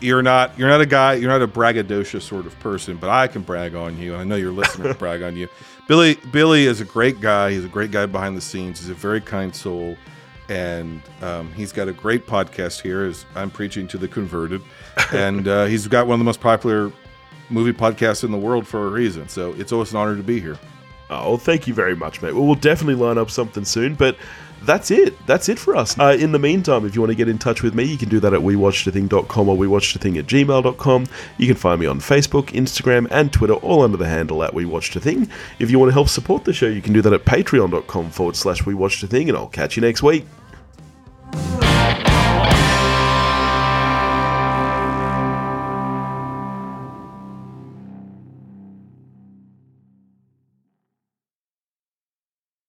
you're not you're not a guy you're not a braggadocious sort of person, but I can brag on you, and I know your listeners brag on you. Billy Billy is a great guy. He's a great guy behind the scenes. He's a very kind soul, and um, he's got a great podcast here. As I'm preaching to the converted, and uh, he's got one of the most popular movie podcasts in the world for a reason. So it's always an honor to be here. Oh, thank you very much, mate. Well, we'll definitely line up something soon, but that's it. That's it for us. Uh, in the meantime, if you want to get in touch with me, you can do that at wewatchedathing.com or wewatchedathing at gmail.com. You can find me on Facebook, Instagram, and Twitter, all under the handle at wewatchedathing. If you want to help support the show, you can do that at patreon.com forward slash wewatchedathing, and I'll catch you next week.